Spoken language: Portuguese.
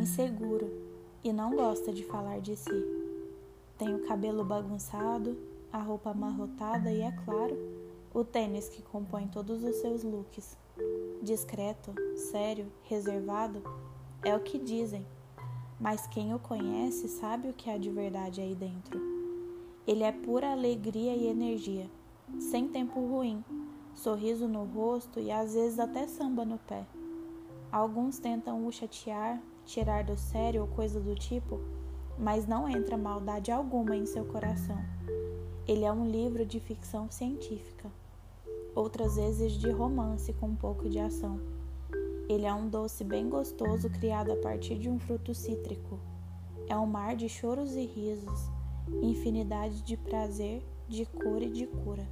inseguro e não gosta de falar de si. Tem o cabelo bagunçado, a roupa amarrotada e, é claro, o tênis que compõe todos os seus looks. Discreto, sério, reservado, é o que dizem, mas quem o conhece sabe o que há de verdade aí dentro. Ele é pura alegria e energia, sem tempo ruim, sorriso no rosto e às vezes até samba no pé. Alguns tentam o chatear, tirar do sério ou coisa do tipo, mas não entra maldade alguma em seu coração. Ele é um livro de ficção científica, outras vezes de romance com um pouco de ação. Ele é um doce bem gostoso criado a partir de um fruto cítrico. É um mar de choros e risos, infinidade de prazer, de cor e de cura.